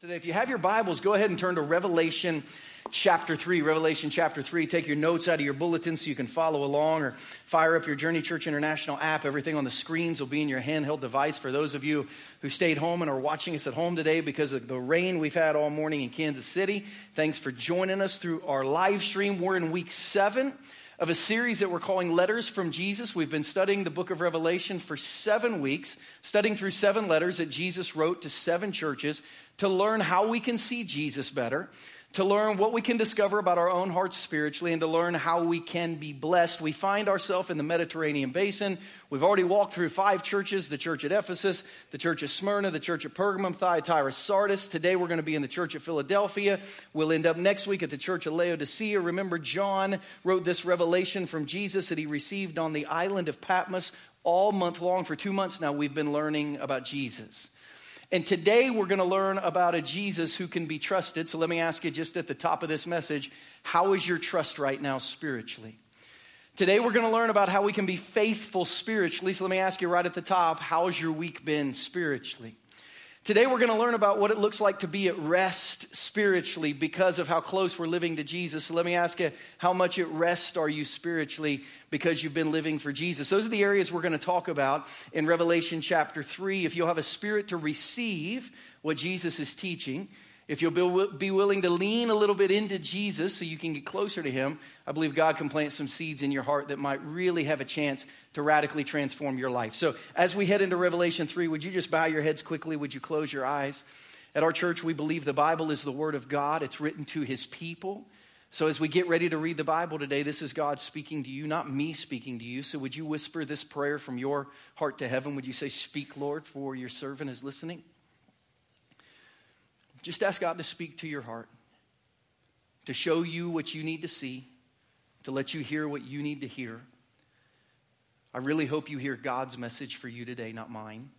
Today, if you have your Bibles, go ahead and turn to Revelation chapter 3. Revelation chapter 3. Take your notes out of your bulletin so you can follow along or fire up your Journey Church International app. Everything on the screens will be in your handheld device for those of you who stayed home and are watching us at home today because of the rain we've had all morning in Kansas City. Thanks for joining us through our live stream. We're in week seven of a series that we're calling Letters from Jesus. We've been studying the book of Revelation for seven weeks, studying through seven letters that Jesus wrote to seven churches to learn how we can see Jesus better, to learn what we can discover about our own hearts spiritually, and to learn how we can be blessed. We find ourselves in the Mediterranean basin. We've already walked through five churches the church at Ephesus, the church at Smyrna, the church at Pergamum, Thyatira, Sardis. Today we're going to be in the church at Philadelphia. We'll end up next week at the church of Laodicea. Remember, John wrote this revelation from Jesus that he received on the island of Patmos all month long. For two months now, we've been learning about Jesus. And today we're going to learn about a Jesus who can be trusted. So let me ask you just at the top of this message how is your trust right now spiritually? Today we're going to learn about how we can be faithful spiritually. So let me ask you right at the top how's your week been spiritually? Today, we're going to learn about what it looks like to be at rest spiritually because of how close we're living to Jesus. So, let me ask you, how much at rest are you spiritually because you've been living for Jesus? Those are the areas we're going to talk about in Revelation chapter 3. If you'll have a spirit to receive what Jesus is teaching, if you'll be willing to lean a little bit into Jesus so you can get closer to Him, I believe God can plant some seeds in your heart that might really have a chance to radically transform your life. So, as we head into Revelation 3, would you just bow your heads quickly? Would you close your eyes? At our church, we believe the Bible is the Word of God, it's written to His people. So, as we get ready to read the Bible today, this is God speaking to you, not me speaking to you. So, would you whisper this prayer from your heart to heaven? Would you say, Speak, Lord, for your servant is listening? Just ask God to speak to your heart, to show you what you need to see, to let you hear what you need to hear. I really hope you hear God's message for you today, not mine.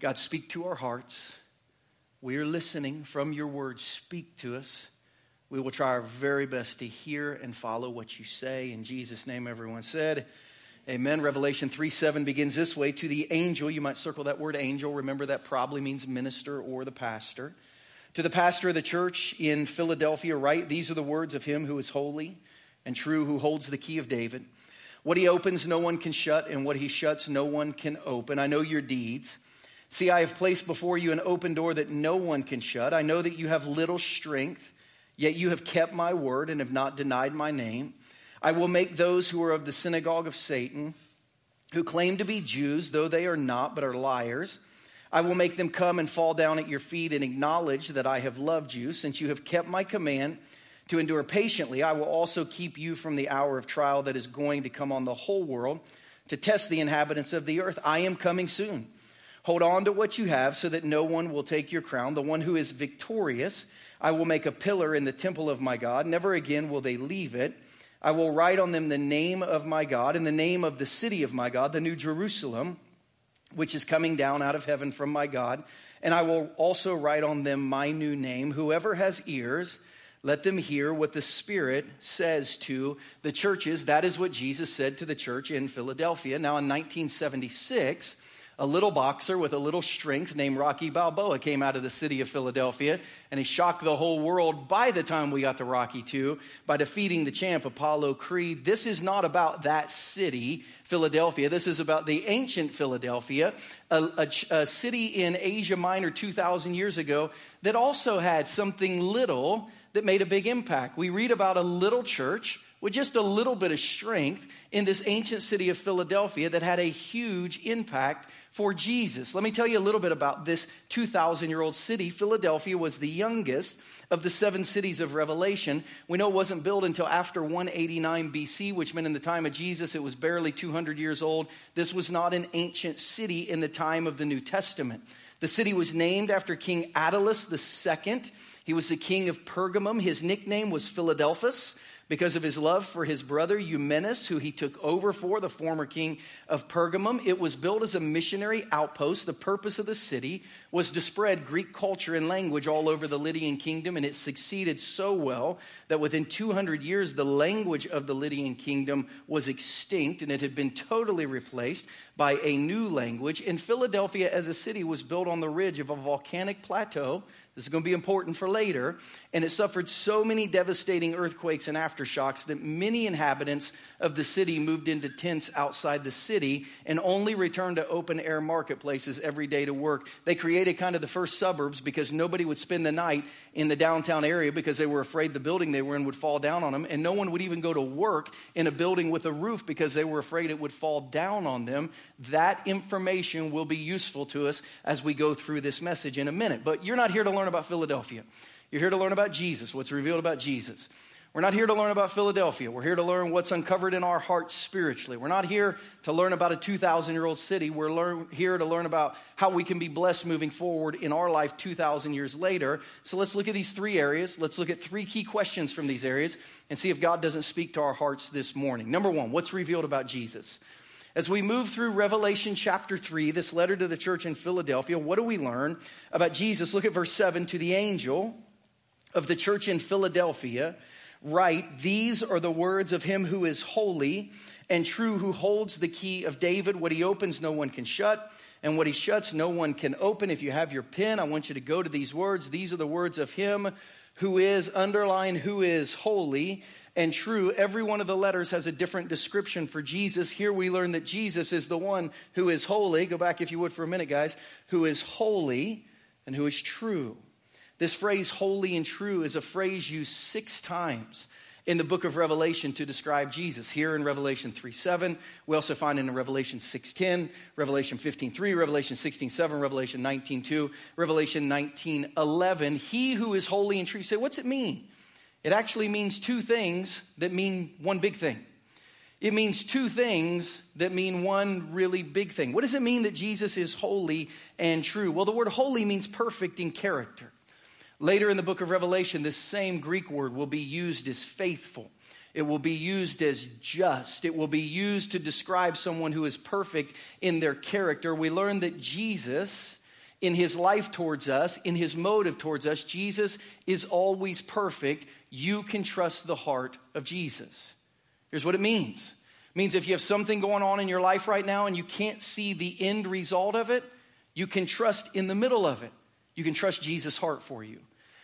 God, speak to our hearts. We are listening from your words. Speak to us. We will try our very best to hear and follow what you say. In Jesus' name, everyone said, Amen. Revelation 3 7 begins this way To the angel, you might circle that word angel. Remember, that probably means minister or the pastor. To the pastor of the church in Philadelphia, write These are the words of him who is holy and true, who holds the key of David. What he opens, no one can shut, and what he shuts, no one can open. I know your deeds. See, I have placed before you an open door that no one can shut. I know that you have little strength, yet you have kept my word and have not denied my name. I will make those who are of the synagogue of Satan, who claim to be Jews, though they are not, but are liars, I will make them come and fall down at your feet and acknowledge that I have loved you. Since you have kept my command to endure patiently, I will also keep you from the hour of trial that is going to come on the whole world to test the inhabitants of the earth. I am coming soon. Hold on to what you have so that no one will take your crown. The one who is victorious, I will make a pillar in the temple of my God. Never again will they leave it. I will write on them the name of my God and the name of the city of my God, the New Jerusalem, which is coming down out of heaven from my God. And I will also write on them my new name. Whoever has ears, let them hear what the Spirit says to the churches. That is what Jesus said to the church in Philadelphia. Now, in 1976, a little boxer with a little strength named Rocky Balboa came out of the city of Philadelphia, and he shocked the whole world by the time we got to Rocky 2 by defeating the champ Apollo Creed. This is not about that city, Philadelphia. This is about the ancient Philadelphia, a, a, a city in Asia Minor 2,000 years ago that also had something little that made a big impact. We read about a little church with just a little bit of strength in this ancient city of Philadelphia that had a huge impact for Jesus. Let me tell you a little bit about this 2,000 year old city. Philadelphia was the youngest of the seven cities of Revelation. We know it wasn't built until after 189 BC, which meant in the time of Jesus it was barely 200 years old. This was not an ancient city in the time of the New Testament. The city was named after King Attalus II. He was the king of Pergamum. His nickname was Philadelphus because of his love for his brother Eumenes, who he took over for, the former king of Pergamum. It was built as a missionary outpost. The purpose of the city was to spread Greek culture and language all over the Lydian kingdom, and it succeeded so well that within 200 years, the language of the Lydian kingdom was extinct and it had been totally replaced by a new language. And Philadelphia, as a city, was built on the ridge of a volcanic plateau this is going to be important for later. And it suffered so many devastating earthquakes and aftershocks that many inhabitants of the city moved into tents outside the city and only returned to open air marketplaces every day to work. They created kind of the first suburbs because nobody would spend the night in the downtown area because they were afraid the building they were in would fall down on them. And no one would even go to work in a building with a roof because they were afraid it would fall down on them. That information will be useful to us as we go through this message in a minute. But you're not here to learn about Philadelphia. You're here to learn about Jesus, what's revealed about Jesus. We're not here to learn about Philadelphia. We're here to learn what's uncovered in our hearts spiritually. We're not here to learn about a 2,000 year old city. We're learn, here to learn about how we can be blessed moving forward in our life 2,000 years later. So let's look at these three areas. Let's look at three key questions from these areas and see if God doesn't speak to our hearts this morning. Number one, what's revealed about Jesus? As we move through Revelation chapter 3, this letter to the church in Philadelphia, what do we learn about Jesus? Look at verse 7 to the angel of the church in Philadelphia, write, These are the words of him who is holy and true, who holds the key of David. What he opens, no one can shut, and what he shuts, no one can open. If you have your pen, I want you to go to these words. These are the words of him who is, underline, who is holy and true. Every one of the letters has a different description for Jesus. Here we learn that Jesus is the one who is holy. Go back, if you would, for a minute, guys. Who is holy and who is true. This phrase, holy and true, is a phrase used six times in the book of Revelation to describe Jesus. Here in Revelation 3 7, we also find it in Revelation 6 10, Revelation 15 3, Revelation 16 7, Revelation 19 2, Revelation 19 11. He who is holy and true. You say, what's it mean? It actually means two things that mean one big thing. It means two things that mean one really big thing. What does it mean that Jesus is holy and true? Well, the word holy means perfect in character. Later in the book of Revelation, this same Greek word will be used as faithful. It will be used as just. It will be used to describe someone who is perfect in their character. We learn that Jesus in his life towards us, in his motive towards us, Jesus is always perfect. You can trust the heart of Jesus. Here's what it means it means if you have something going on in your life right now and you can't see the end result of it, you can trust in the middle of it. You can trust Jesus' heart for you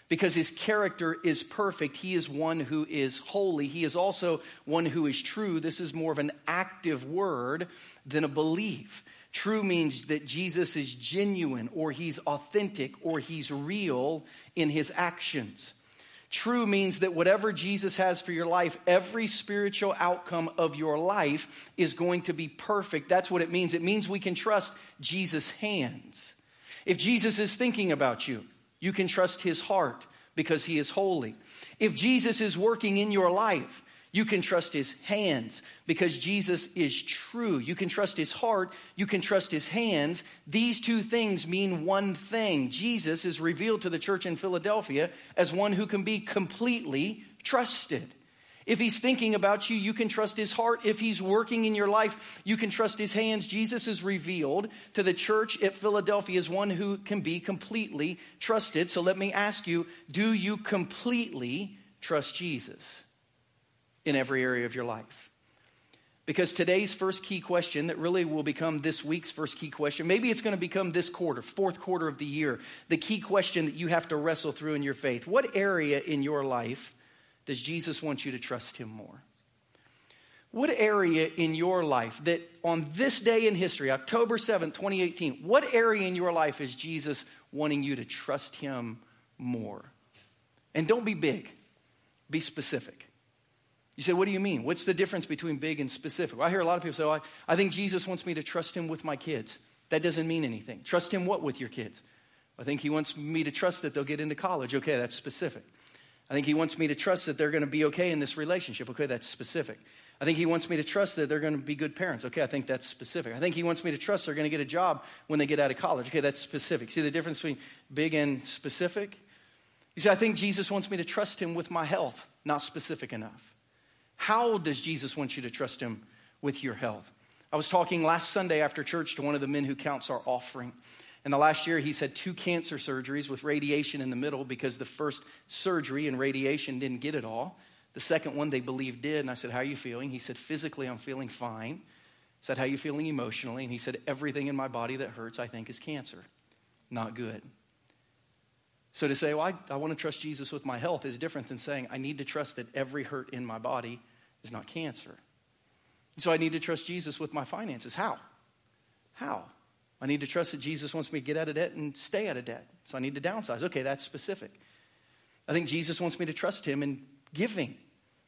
because his character is perfect. He is one who is holy. He is also one who is true. This is more of an active word than a belief. True means that Jesus is genuine or he's authentic or he's real in his actions. True means that whatever Jesus has for your life, every spiritual outcome of your life is going to be perfect. That's what it means. It means we can trust Jesus' hands. If Jesus is thinking about you, you can trust his heart because he is holy. If Jesus is working in your life, you can trust his hands because Jesus is true. You can trust his heart. You can trust his hands. These two things mean one thing. Jesus is revealed to the church in Philadelphia as one who can be completely trusted. If he's thinking about you, you can trust his heart. If he's working in your life, you can trust his hands. Jesus is revealed to the church at Philadelphia as one who can be completely trusted. So let me ask you do you completely trust Jesus? In every area of your life. Because today's first key question, that really will become this week's first key question, maybe it's going to become this quarter, fourth quarter of the year, the key question that you have to wrestle through in your faith. What area in your life does Jesus want you to trust him more? What area in your life that on this day in history, October 7th, 2018, what area in your life is Jesus wanting you to trust him more? And don't be big, be specific. You say, what do you mean? What's the difference between big and specific? Well, I hear a lot of people say, oh, I, I think Jesus wants me to trust him with my kids. That doesn't mean anything. Trust him what with your kids? I think he wants me to trust that they'll get into college. Okay, that's specific. I think he wants me to trust that they're going to be okay in this relationship. Okay, that's specific. I think he wants me to trust that they're going to be good parents. Okay, I think that's specific. I think he wants me to trust they're going to get a job when they get out of college. Okay, that's specific. See the difference between big and specific? You see, I think Jesus wants me to trust him with my health, not specific enough. How does Jesus want you to trust him with your health? I was talking last Sunday after church to one of the men who counts our offering. In the last year, he's had two cancer surgeries with radiation in the middle because the first surgery and radiation didn't get it all. The second one they believed did. And I said, How are you feeling? He said, Physically, I'm feeling fine. I said, How are you feeling emotionally? And he said, Everything in my body that hurts, I think, is cancer. Not good. So to say, Well, I, I want to trust Jesus with my health is different than saying, I need to trust that every hurt in my body is not cancer. So I need to trust Jesus with my finances. How? How? I need to trust that Jesus wants me to get out of debt and stay out of debt. So I need to downsize. Okay, that's specific. I think Jesus wants me to trust him in giving.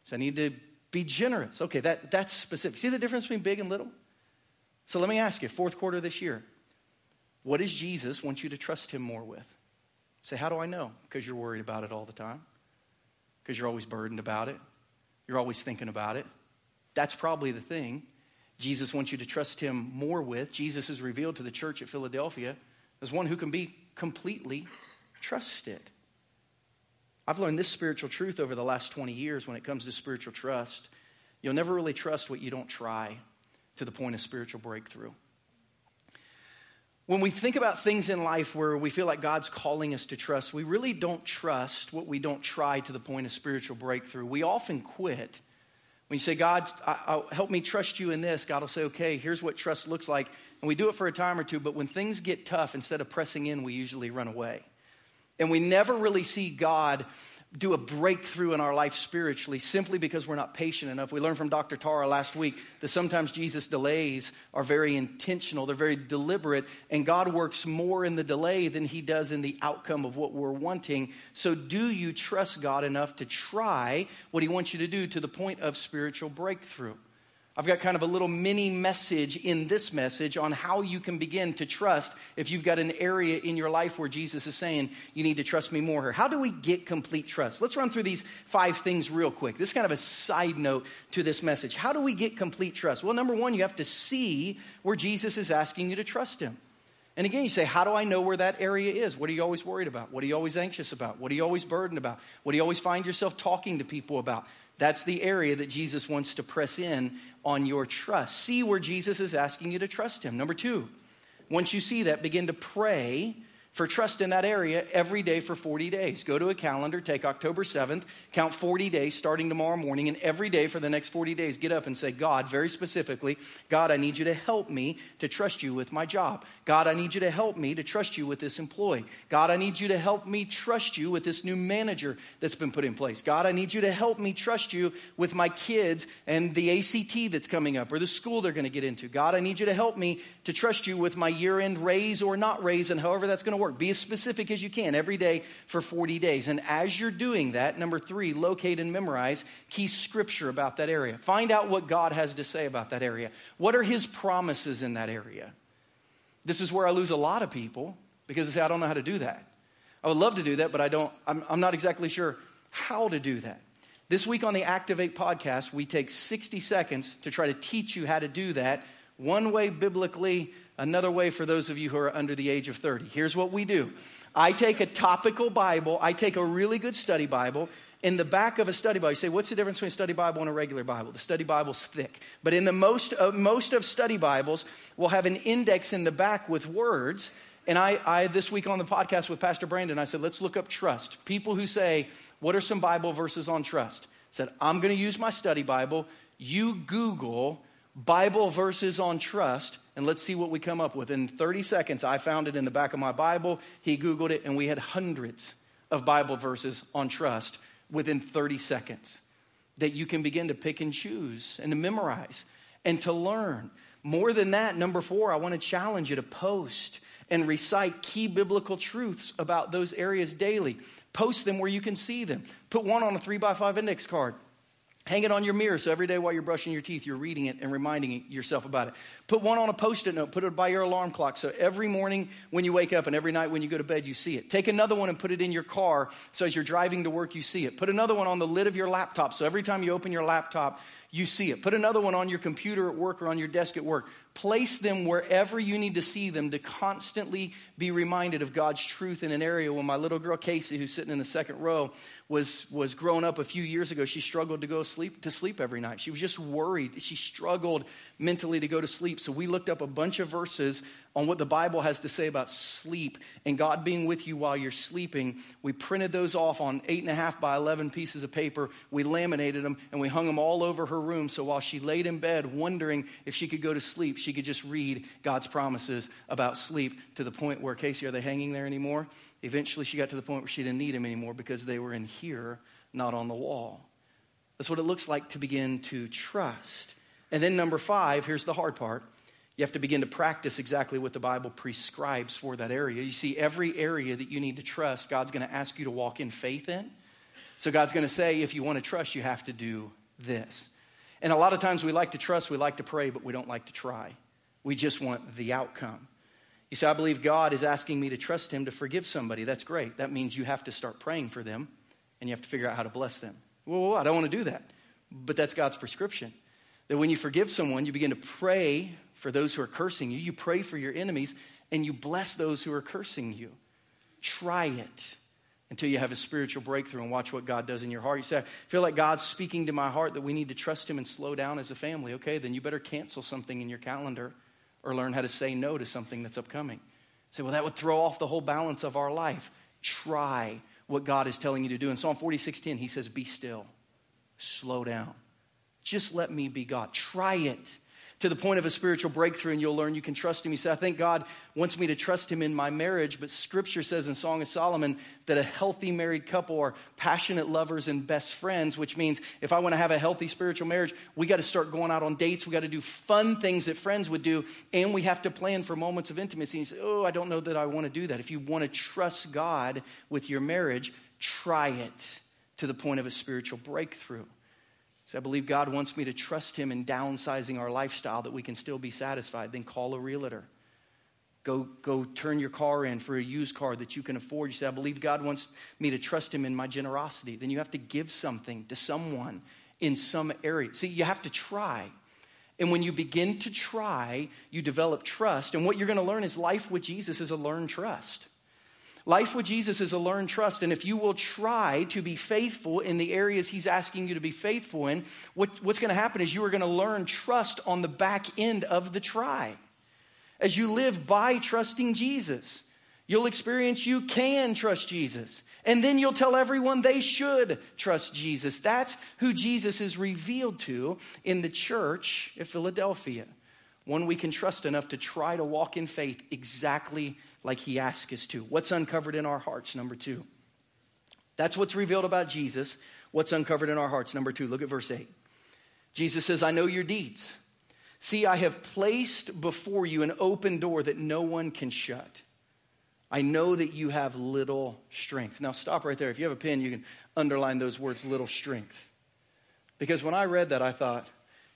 So I need to be generous. Okay, that, that's specific. See the difference between big and little? So let me ask you, fourth quarter this year, what does Jesus want you to trust him more with? Say, how do I know? Because you're worried about it all the time. Because you're always burdened about it. You're always thinking about it. That's probably the thing. Jesus wants you to trust him more with. Jesus is revealed to the church at Philadelphia as one who can be completely trusted. I've learned this spiritual truth over the last 20 years when it comes to spiritual trust. You'll never really trust what you don't try to the point of spiritual breakthrough. When we think about things in life where we feel like God's calling us to trust, we really don't trust what we don't try to the point of spiritual breakthrough. We often quit when you say, God, I, help me trust you in this, God will say, okay, here's what trust looks like. And we do it for a time or two, but when things get tough, instead of pressing in, we usually run away. And we never really see God do a breakthrough in our life spiritually simply because we're not patient enough. We learned from Dr. Tara last week that sometimes Jesus' delays are very intentional, they're very deliberate, and God works more in the delay than he does in the outcome of what we're wanting. So, do you trust God enough to try what he wants you to do to the point of spiritual breakthrough? I've got kind of a little mini message in this message on how you can begin to trust if you've got an area in your life where Jesus is saying, You need to trust me more. Here. How do we get complete trust? Let's run through these five things real quick. This is kind of a side note to this message. How do we get complete trust? Well, number one, you have to see where Jesus is asking you to trust him. And again, you say, How do I know where that area is? What are you always worried about? What are you always anxious about? What are you always burdened about? What do you always find yourself talking to people about? That's the area that Jesus wants to press in on your trust. See where Jesus is asking you to trust him. Number two, once you see that, begin to pray for trust in that area every day for 40 days. Go to a calendar, take October 7th, count 40 days starting tomorrow morning, and every day for the next 40 days, get up and say, God, very specifically, God, I need you to help me to trust you with my job. God, I need you to help me to trust you with this employee. God, I need you to help me trust you with this new manager that's been put in place. God, I need you to help me trust you with my kids and the ACT that's coming up or the school they're going to get into. God, I need you to help me to trust you with my year end raise or not raise and however that's going to work. Be as specific as you can every day for 40 days. And as you're doing that, number three, locate and memorize key scripture about that area. Find out what God has to say about that area. What are his promises in that area? This is where I lose a lot of people because they say, I don't know how to do that. I would love to do that, but I don't, I'm, I'm not exactly sure how to do that. This week on the Activate podcast, we take 60 seconds to try to teach you how to do that. One way biblically, Another way for those of you who are under the age of 30. Here's what we do I take a topical Bible, I take a really good study Bible. In the back of a study Bible, you say, What's the difference between a study Bible and a regular Bible? The study Bible's thick. But in the most, uh, most of study Bibles, we'll have an index in the back with words. And I, I, this week on the podcast with Pastor Brandon, I said, Let's look up trust. People who say, What are some Bible verses on trust? Said, I'm going to use my study Bible. You Google Bible verses on trust, and let's see what we come up with. In 30 seconds, I found it in the back of my Bible. He Googled it, and we had hundreds of Bible verses on trust within 30 seconds that you can begin to pick and choose and to memorize and to learn. More than that, number four, I want to challenge you to post and recite key biblical truths about those areas daily. Post them where you can see them. Put one on a three by five index card. Hang it on your mirror so every day while you're brushing your teeth, you're reading it and reminding yourself about it. Put one on a post it note, put it by your alarm clock so every morning when you wake up and every night when you go to bed, you see it. Take another one and put it in your car so as you're driving to work, you see it. Put another one on the lid of your laptop so every time you open your laptop, you see it. Put another one on your computer at work or on your desk at work. Place them wherever you need to see them to constantly be reminded of God's truth in an area. When my little girl Casey, who's sitting in the second row, was, was growing up a few years ago, she struggled to go sleep to sleep every night. She was just worried. She struggled mentally to go to sleep. So we looked up a bunch of verses on what the Bible has to say about sleep and God being with you while you're sleeping. We printed those off on eight and a half by 11 pieces of paper. We laminated them and we hung them all over her room. So while she laid in bed wondering if she could go to sleep, she could just read God's promises about sleep to the point where, Casey, are they hanging there anymore? Eventually, she got to the point where she didn't need them anymore because they were in here, not on the wall. That's what it looks like to begin to trust. And then, number five, here's the hard part. You have to begin to practice exactly what the Bible prescribes for that area. You see, every area that you need to trust, God's going to ask you to walk in faith in. So, God's going to say, if you want to trust, you have to do this. And a lot of times we like to trust, we like to pray, but we don't like to try. We just want the outcome. You say, I believe God is asking me to trust Him to forgive somebody. That's great. That means you have to start praying for them and you have to figure out how to bless them. Well, I don't want to do that. But that's God's prescription. That when you forgive someone, you begin to pray for those who are cursing you, you pray for your enemies, and you bless those who are cursing you. Try it until you have a spiritual breakthrough and watch what God does in your heart. You say, I feel like God's speaking to my heart that we need to trust Him and slow down as a family. Okay, then you better cancel something in your calendar or learn how to say no to something that's upcoming. Say, well, that would throw off the whole balance of our life. Try what God is telling you to do. In Psalm 46:10, he says, Be still, slow down. Just let me be God. Try it to the point of a spiritual breakthrough and you'll learn you can trust him. You say, I think God wants me to trust him in my marriage, but scripture says in Song of Solomon that a healthy married couple are passionate lovers and best friends, which means if I want to have a healthy spiritual marriage, we got to start going out on dates. We got to do fun things that friends would do, and we have to plan for moments of intimacy. Oh, I don't know that I want to do that. If you want to trust God with your marriage, try it to the point of a spiritual breakthrough. I believe God wants me to trust Him in downsizing our lifestyle that we can still be satisfied. Then call a realtor. Go, go turn your car in for a used car that you can afford. You say, I believe God wants me to trust Him in my generosity. Then you have to give something to someone in some area. See, you have to try. And when you begin to try, you develop trust. And what you're going to learn is life with Jesus is a learned trust. Life with Jesus is a learned trust, and if you will try to be faithful in the areas He's asking you to be faithful in, what, what's going to happen is you are going to learn trust on the back end of the try. As you live by trusting Jesus, you'll experience you can trust Jesus. And then you'll tell everyone they should trust Jesus. That's who Jesus is revealed to in the church at Philadelphia. One we can trust enough to try to walk in faith exactly like he asks us to. What's uncovered in our hearts? Number two. That's what's revealed about Jesus. What's uncovered in our hearts? Number two, look at verse 8. Jesus says, I know your deeds. See, I have placed before you an open door that no one can shut. I know that you have little strength. Now, stop right there. If you have a pen, you can underline those words, little strength. Because when I read that, I thought,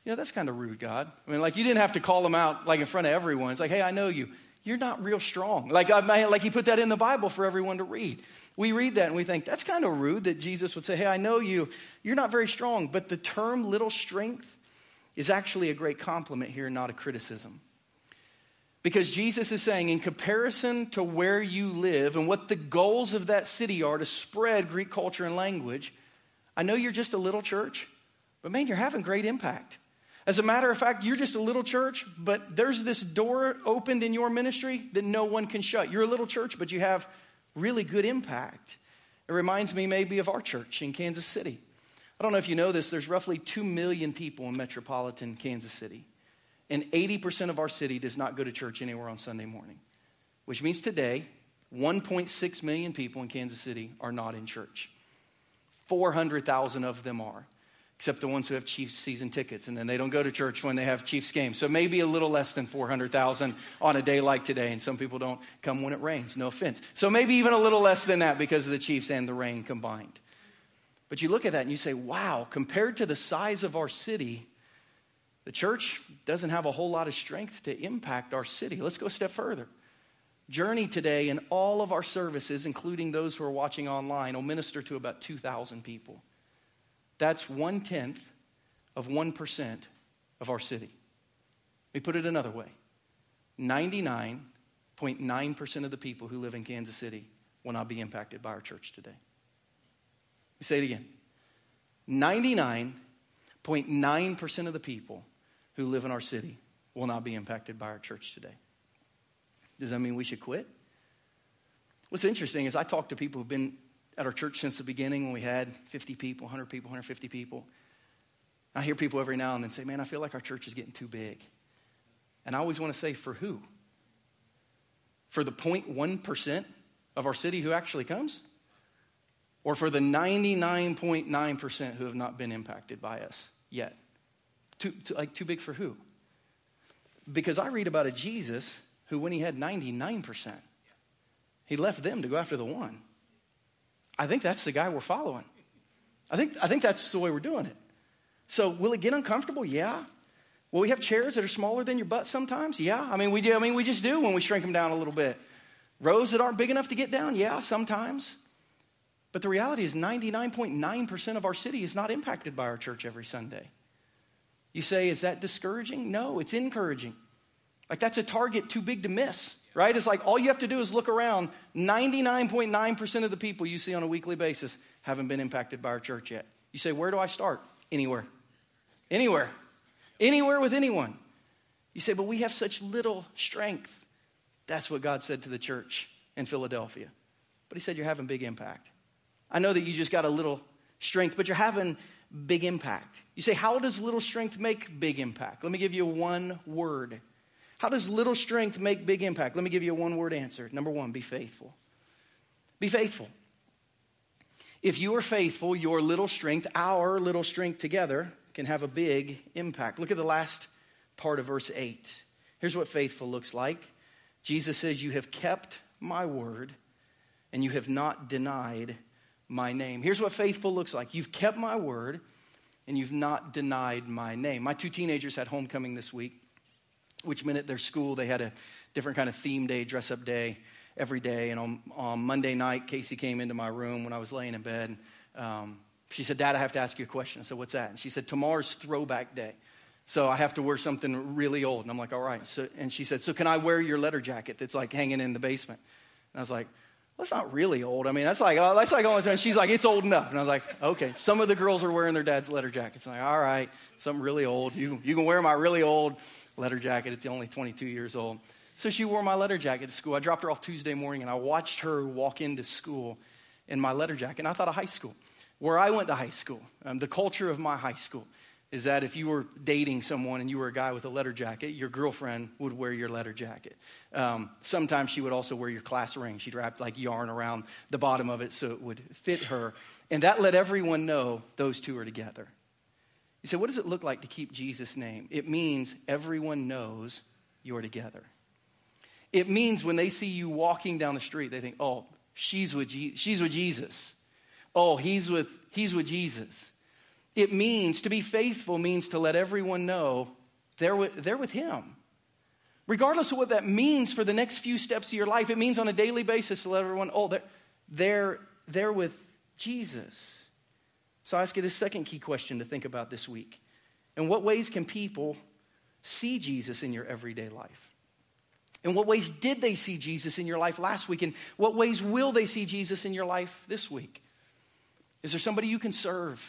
you know, that's kind of rude, God. I mean, like, you didn't have to call them out, like, in front of everyone. It's like, hey, I know you you're not real strong. Like, like he put that in the Bible for everyone to read. We read that and we think, that's kind of rude that Jesus would say, Hey, I know you. You're not very strong. But the term little strength is actually a great compliment here, not a criticism. Because Jesus is saying, in comparison to where you live and what the goals of that city are to spread Greek culture and language, I know you're just a little church, but man, you're having great impact. As a matter of fact, you're just a little church, but there's this door opened in your ministry that no one can shut. You're a little church, but you have really good impact. It reminds me maybe of our church in Kansas City. I don't know if you know this, there's roughly 2 million people in metropolitan Kansas City. And 80% of our city does not go to church anywhere on Sunday morning, which means today, 1.6 million people in Kansas City are not in church. 400,000 of them are except the ones who have Chiefs season tickets, and then they don't go to church when they have Chiefs games. So maybe a little less than 400,000 on a day like today, and some people don't come when it rains, no offense. So maybe even a little less than that because of the Chiefs and the rain combined. But you look at that and you say, wow, compared to the size of our city, the church doesn't have a whole lot of strength to impact our city. Let's go a step further. Journey today and all of our services, including those who are watching online, will minister to about 2,000 people. That's one tenth of 1% of our city. Let me put it another way 99.9% of the people who live in Kansas City will not be impacted by our church today. Let me say it again 99.9% of the people who live in our city will not be impacted by our church today. Does that mean we should quit? What's interesting is I talk to people who've been at our church since the beginning when we had 50 people, 100 people, 150 people. I hear people every now and then say, Man, I feel like our church is getting too big. And I always want to say, For who? For the 0.1% of our city who actually comes? Or for the 99.9% who have not been impacted by us yet? Too, too, like, too big for who? Because I read about a Jesus who, when he had 99%, he left them to go after the one. I think that's the guy we're following. I think, I think that's the way we're doing it. So, will it get uncomfortable? Yeah. Will we have chairs that are smaller than your butt sometimes? Yeah. I mean, we do. I mean, we just do when we shrink them down a little bit. Rows that aren't big enough to get down? Yeah, sometimes. But the reality is 99.9% of our city is not impacted by our church every Sunday. You say, is that discouraging? No, it's encouraging. Like that's a target too big to miss, right? It's like all you have to do is look around. 99.9% of the people you see on a weekly basis haven't been impacted by our church yet. You say, where do I start? Anywhere. Anywhere. Anywhere with anyone. You say, but we have such little strength. That's what God said to the church in Philadelphia. But He said, You're having big impact. I know that you just got a little strength, but you're having big impact. You say, How does little strength make big impact? Let me give you one word. How does little strength make big impact? Let me give you a one word answer. Number one, be faithful. Be faithful. If you are faithful, your little strength, our little strength together, can have a big impact. Look at the last part of verse 8. Here's what faithful looks like Jesus says, You have kept my word and you have not denied my name. Here's what faithful looks like you've kept my word and you've not denied my name. My two teenagers had homecoming this week, which meant at their school they had a different kind of theme day, dress up day every day. And on, on Monday night, Casey came into my room when I was laying in bed. Um, she said, Dad, I have to ask you a question. I said, What's that? And she said, Tomorrow's throwback day. So I have to wear something really old. And I'm like, All right. So, and she said, So can I wear your letter jacket that's like hanging in the basement? And I was like, that's not really old. I mean, that's like, uh, that's like only time. She's like, it's old enough. And I was like, okay. Some of the girls are wearing their dad's letter jackets. I'm like, all right, something really old. You, you can wear my really old letter jacket. It's only 22 years old. So she wore my letter jacket to school. I dropped her off Tuesday morning and I watched her walk into school in my letter jacket. And I thought of high school, where I went to high school, um, the culture of my high school is that if you were dating someone and you were a guy with a letter jacket, your girlfriend would wear your letter jacket. Um, sometimes she would also wear your class ring. She'd wrap like yarn around the bottom of it so it would fit her. And that let everyone know those two are together. You say, what does it look like to keep Jesus' name? It means everyone knows you're together. It means when they see you walking down the street, they think, oh, she's with, Je- she's with Jesus. Oh, he's with, he's with Jesus. It means to be faithful means to let everyone know they're with, they're with Him. Regardless of what that means for the next few steps of your life, it means on a daily basis to let everyone, oh, they're, they're, they're with Jesus. So I ask you this second key question to think about this week. In what ways can people see Jesus in your everyday life? In what ways did they see Jesus in your life last week? And what ways will they see Jesus in your life this week? Is there somebody you can serve?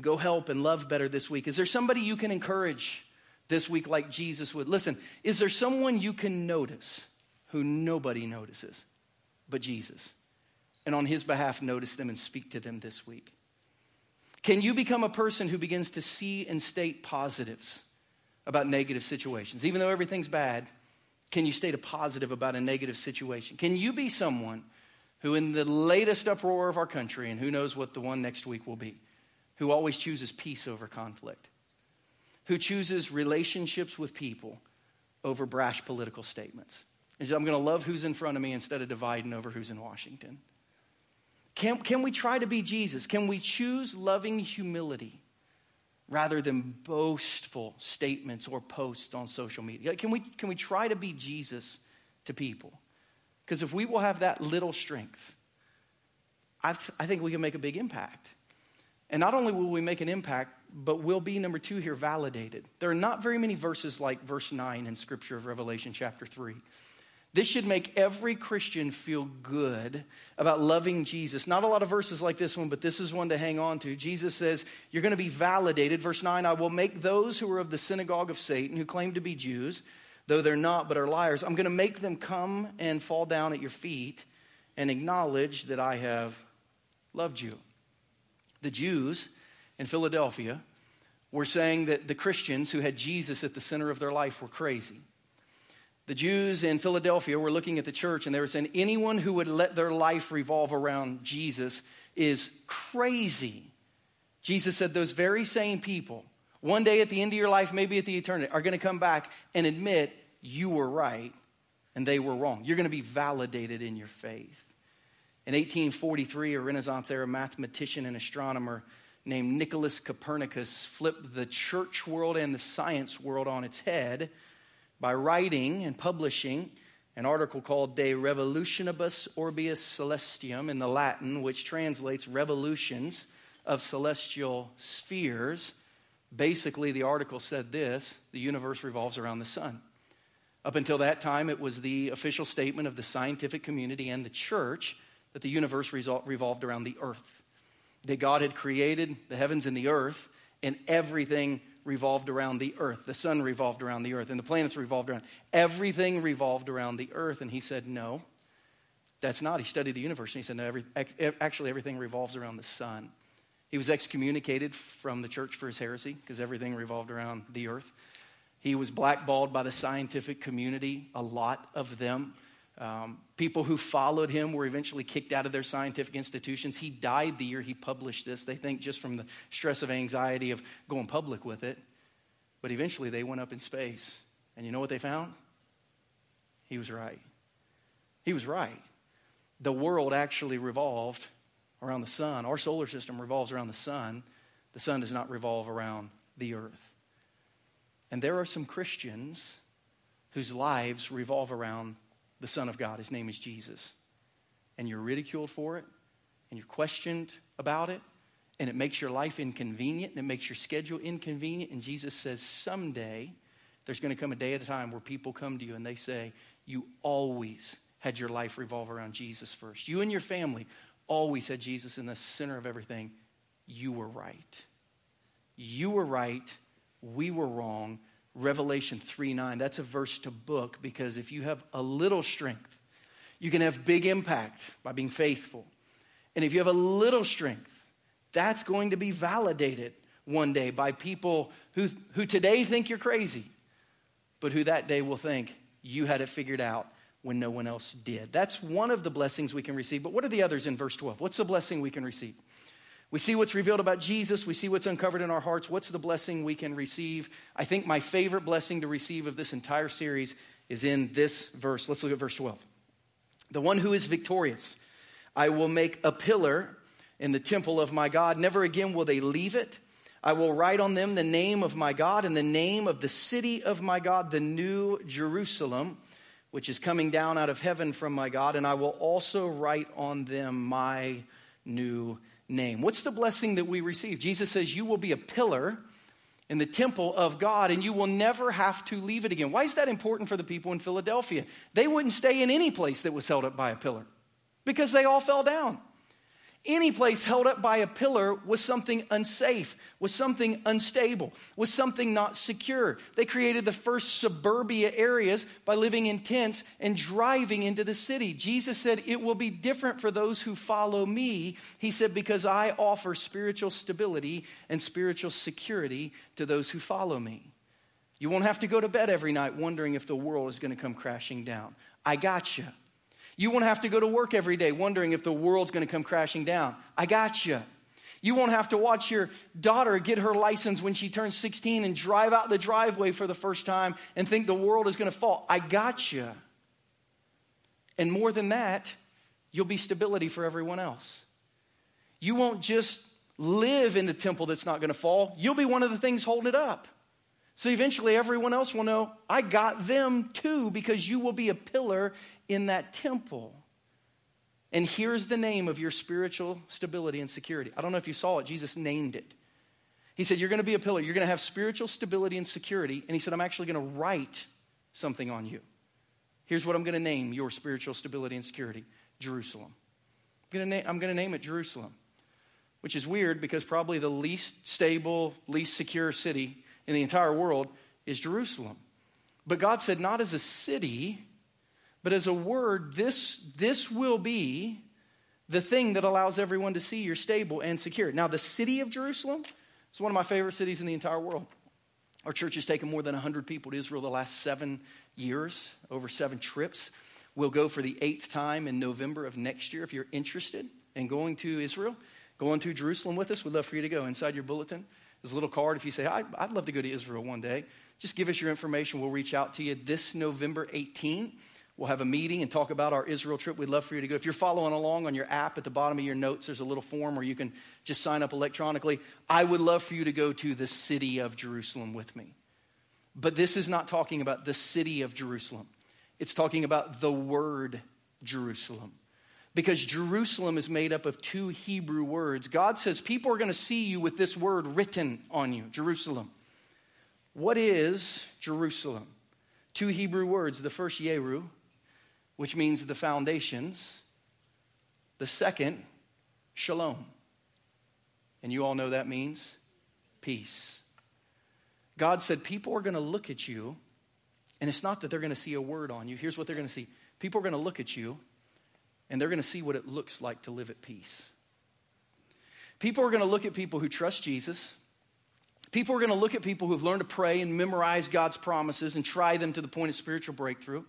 Go help and love better this week. Is there somebody you can encourage this week like Jesus would? Listen, is there someone you can notice who nobody notices but Jesus? And on his behalf, notice them and speak to them this week. Can you become a person who begins to see and state positives about negative situations? Even though everything's bad, can you state a positive about a negative situation? Can you be someone who, in the latest uproar of our country, and who knows what the one next week will be, who always chooses peace over conflict, who chooses relationships with people over brash political statements. And I'm going to love who's in front of me instead of dividing over who's in Washington. Can, can we try to be Jesus? Can we choose loving humility rather than boastful statements or posts on social media? Can we, can we try to be Jesus to people? Because if we will have that little strength, I, I think we can make a big impact. And not only will we make an impact, but we'll be, number two here, validated. There are not very many verses like verse 9 in Scripture of Revelation chapter 3. This should make every Christian feel good about loving Jesus. Not a lot of verses like this one, but this is one to hang on to. Jesus says, You're going to be validated. Verse 9 I will make those who are of the synagogue of Satan, who claim to be Jews, though they're not but are liars, I'm going to make them come and fall down at your feet and acknowledge that I have loved you. The Jews in Philadelphia were saying that the Christians who had Jesus at the center of their life were crazy. The Jews in Philadelphia were looking at the church and they were saying anyone who would let their life revolve around Jesus is crazy. Jesus said those very same people, one day at the end of your life, maybe at the eternity, are going to come back and admit you were right and they were wrong. You're going to be validated in your faith. In 1843, a Renaissance era mathematician and astronomer named Nicholas Copernicus flipped the church world and the science world on its head by writing and publishing an article called De Revolutionibus Orbius Celestium in the Latin, which translates revolutions of celestial spheres. Basically, the article said this the universe revolves around the sun. Up until that time, it was the official statement of the scientific community and the church that the universe revolved around the earth. That God had created the heavens and the earth, and everything revolved around the earth. The sun revolved around the earth, and the planets revolved around. Everything revolved around the earth. And he said, No, that's not. He studied the universe, and he said, No, every, actually, everything revolves around the sun. He was excommunicated from the church for his heresy because everything revolved around the earth. He was blackballed by the scientific community, a lot of them. Um, people who followed him were eventually kicked out of their scientific institutions. He died the year he published this. They think just from the stress of anxiety of going public with it. But eventually they went up in space. And you know what they found? He was right. He was right. The world actually revolved around the sun. Our solar system revolves around the sun. The sun does not revolve around the earth. And there are some Christians whose lives revolve around the Son of God. His name is Jesus. And you're ridiculed for it, and you're questioned about it, and it makes your life inconvenient, and it makes your schedule inconvenient. And Jesus says, someday there's going to come a day at a time where people come to you and they say, You always had your life revolve around Jesus first. You and your family always had Jesus in the center of everything. You were right. You were right. We were wrong. Revelation 3 9. That's a verse to book because if you have a little strength, you can have big impact by being faithful. And if you have a little strength, that's going to be validated one day by people who, who today think you're crazy, but who that day will think you had it figured out when no one else did. That's one of the blessings we can receive. But what are the others in verse 12? What's the blessing we can receive? We see what's revealed about Jesus. We see what's uncovered in our hearts. What's the blessing we can receive? I think my favorite blessing to receive of this entire series is in this verse. Let's look at verse 12. The one who is victorious, I will make a pillar in the temple of my God. Never again will they leave it. I will write on them the name of my God and the name of the city of my God, the new Jerusalem, which is coming down out of heaven from my God. And I will also write on them my new name. What's the blessing that we receive? Jesus says, You will be a pillar in the temple of God and you will never have to leave it again. Why is that important for the people in Philadelphia? They wouldn't stay in any place that was held up by a pillar because they all fell down. Any place held up by a pillar was something unsafe, was something unstable, was something not secure. They created the first suburbia areas by living in tents and driving into the city. Jesus said, It will be different for those who follow me. He said, Because I offer spiritual stability and spiritual security to those who follow me. You won't have to go to bed every night wondering if the world is going to come crashing down. I got you. You won't have to go to work every day wondering if the world's going to come crashing down. I got you. You won't have to watch your daughter get her license when she turns 16 and drive out the driveway for the first time and think the world is going to fall. I got you. And more than that, you'll be stability for everyone else. You won't just live in the temple that's not going to fall, you'll be one of the things holding it up. So eventually, everyone else will know, I got them too, because you will be a pillar in that temple. And here's the name of your spiritual stability and security. I don't know if you saw it, Jesus named it. He said, You're going to be a pillar. You're going to have spiritual stability and security. And he said, I'm actually going to write something on you. Here's what I'm going to name your spiritual stability and security Jerusalem. I'm going, to na- I'm going to name it Jerusalem, which is weird because probably the least stable, least secure city in the entire world is Jerusalem. But God said, not as a city, but as a word, this, this will be the thing that allows everyone to see you're stable and secure. Now, the city of Jerusalem is one of my favorite cities in the entire world. Our church has taken more than 100 people to Israel the last seven years, over seven trips. We'll go for the eighth time in November of next year. If you're interested in going to Israel, going to Jerusalem with us, we'd love for you to go. Inside your bulletin, there's a little card. If you say, I'd, I'd love to go to Israel one day, just give us your information. We'll reach out to you this November 18th. We'll have a meeting and talk about our Israel trip. We'd love for you to go. If you're following along on your app at the bottom of your notes, there's a little form where you can just sign up electronically. I would love for you to go to the city of Jerusalem with me. But this is not talking about the city of Jerusalem, it's talking about the word Jerusalem. Because Jerusalem is made up of two Hebrew words. God says people are going to see you with this word written on you, Jerusalem. What is Jerusalem? Two Hebrew words. The first, Yeru, which means the foundations. The second, Shalom. And you all know that means peace. God said, People are going to look at you, and it's not that they're going to see a word on you. Here's what they're going to see people are going to look at you, and they're going to see what it looks like to live at peace. People are going to look at people who trust Jesus. People are going to look at people who've learned to pray and memorize God's promises and try them to the point of spiritual breakthrough.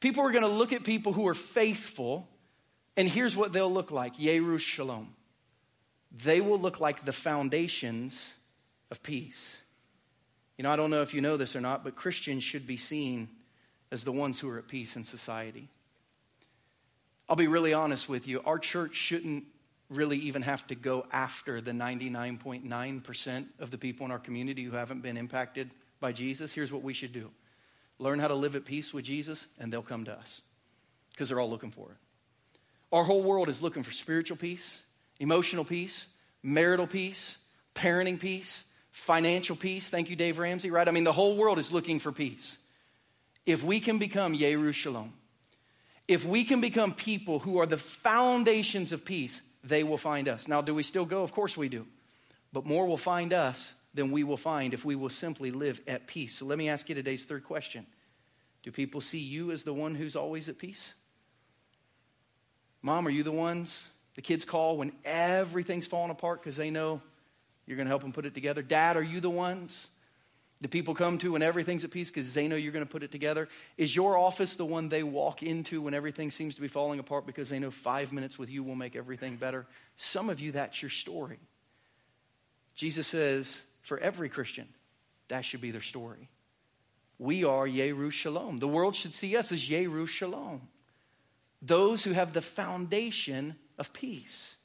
People are going to look at people who are faithful, and here's what they'll look like Yeru Shalom. They will look like the foundations of peace. You know, I don't know if you know this or not, but Christians should be seen as the ones who are at peace in society. I'll be really honest with you. Our church shouldn't really even have to go after the 99.9% of the people in our community who haven't been impacted by Jesus. Here's what we should do learn how to live at peace with Jesus, and they'll come to us because they're all looking for it. Our whole world is looking for spiritual peace, emotional peace, marital peace, parenting peace, financial peace. Thank you, Dave Ramsey, right? I mean, the whole world is looking for peace. If we can become Yerushalayim, if we can become people who are the foundations of peace, they will find us. Now, do we still go? Of course we do. But more will find us than we will find if we will simply live at peace. So let me ask you today's third question Do people see you as the one who's always at peace? Mom, are you the ones the kids call when everything's falling apart because they know you're going to help them put it together. Dad, are you the ones the people come to when everything's at peace because they know you're going to put it together? Is your office the one they walk into when everything seems to be falling apart because they know five minutes with you will make everything better? Some of you, that's your story. Jesus says, for every Christian, that should be their story. We are Yeru Shalom. The world should see us as Yeru Shalom. Those who have the foundation of peace.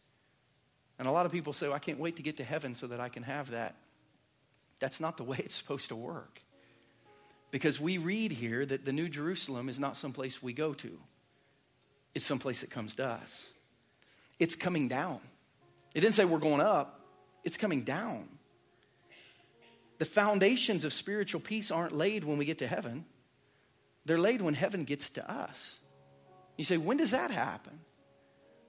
And a lot of people say, well, I can't wait to get to heaven so that I can have that. That's not the way it's supposed to work. Because we read here that the New Jerusalem is not someplace we go to, it's someplace that comes to us. It's coming down. It didn't say we're going up, it's coming down. The foundations of spiritual peace aren't laid when we get to heaven, they're laid when heaven gets to us. You say, when does that happen?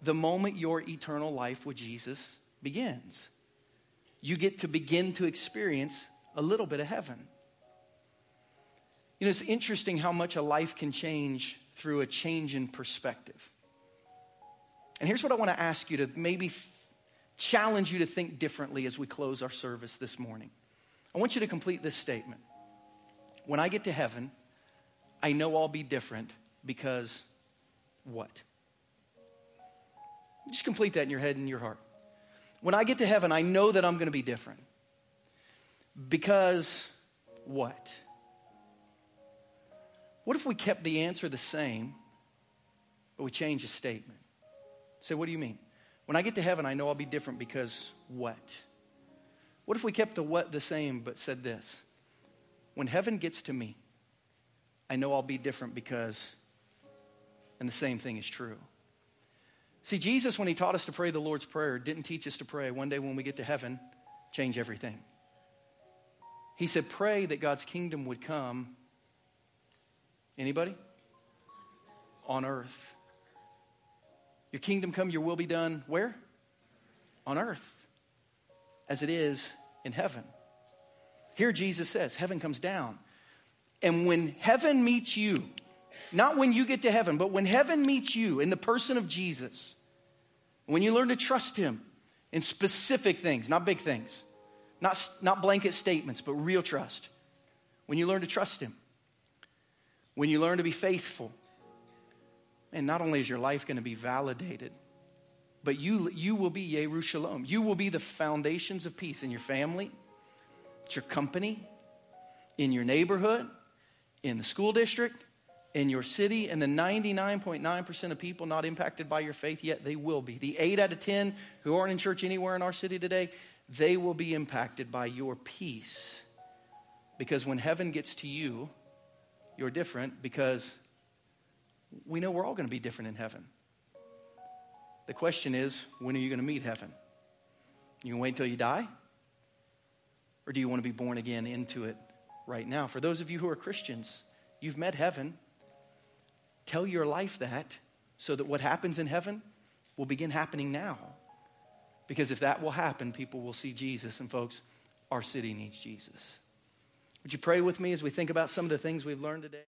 the moment your eternal life with Jesus begins. You get to begin to experience a little bit of heaven. You know, it's interesting how much a life can change through a change in perspective. And here's what I want to ask you to maybe challenge you to think differently as we close our service this morning. I want you to complete this statement. When I get to heaven, I know I'll be different because what? Just complete that in your head and your heart. When I get to heaven, I know that I'm going to be different. Because what? What if we kept the answer the same, but we changed the statement? Say, what do you mean? When I get to heaven, I know I'll be different because what? What if we kept the what the same, but said this? When heaven gets to me, I know I'll be different because, and the same thing is true. See, Jesus, when he taught us to pray the Lord's Prayer, didn't teach us to pray, one day when we get to heaven, change everything. He said, pray that God's kingdom would come. Anybody? On earth. Your kingdom come, your will be done where? On earth, as it is in heaven. Here Jesus says, heaven comes down. And when heaven meets you, not when you get to heaven, but when heaven meets you in the person of Jesus, when you learn to trust him in specific things, not big things, not, not blanket statements, but real trust. When you learn to trust him, when you learn to be faithful, and not only is your life going to be validated, but you, you will be Yeru Shalom. You will be the foundations of peace in your family, at your company, in your neighborhood, in the school district, in your city, and the 99.9% of people not impacted by your faith yet, they will be. The 8 out of 10 who aren't in church anywhere in our city today, they will be impacted by your peace. Because when heaven gets to you, you're different because we know we're all going to be different in heaven. The question is, when are you going to meet heaven? You to wait until you die? Or do you want to be born again into it right now? For those of you who are Christians, you've met heaven. Tell your life that so that what happens in heaven will begin happening now. Because if that will happen, people will see Jesus. And folks, our city needs Jesus. Would you pray with me as we think about some of the things we've learned today?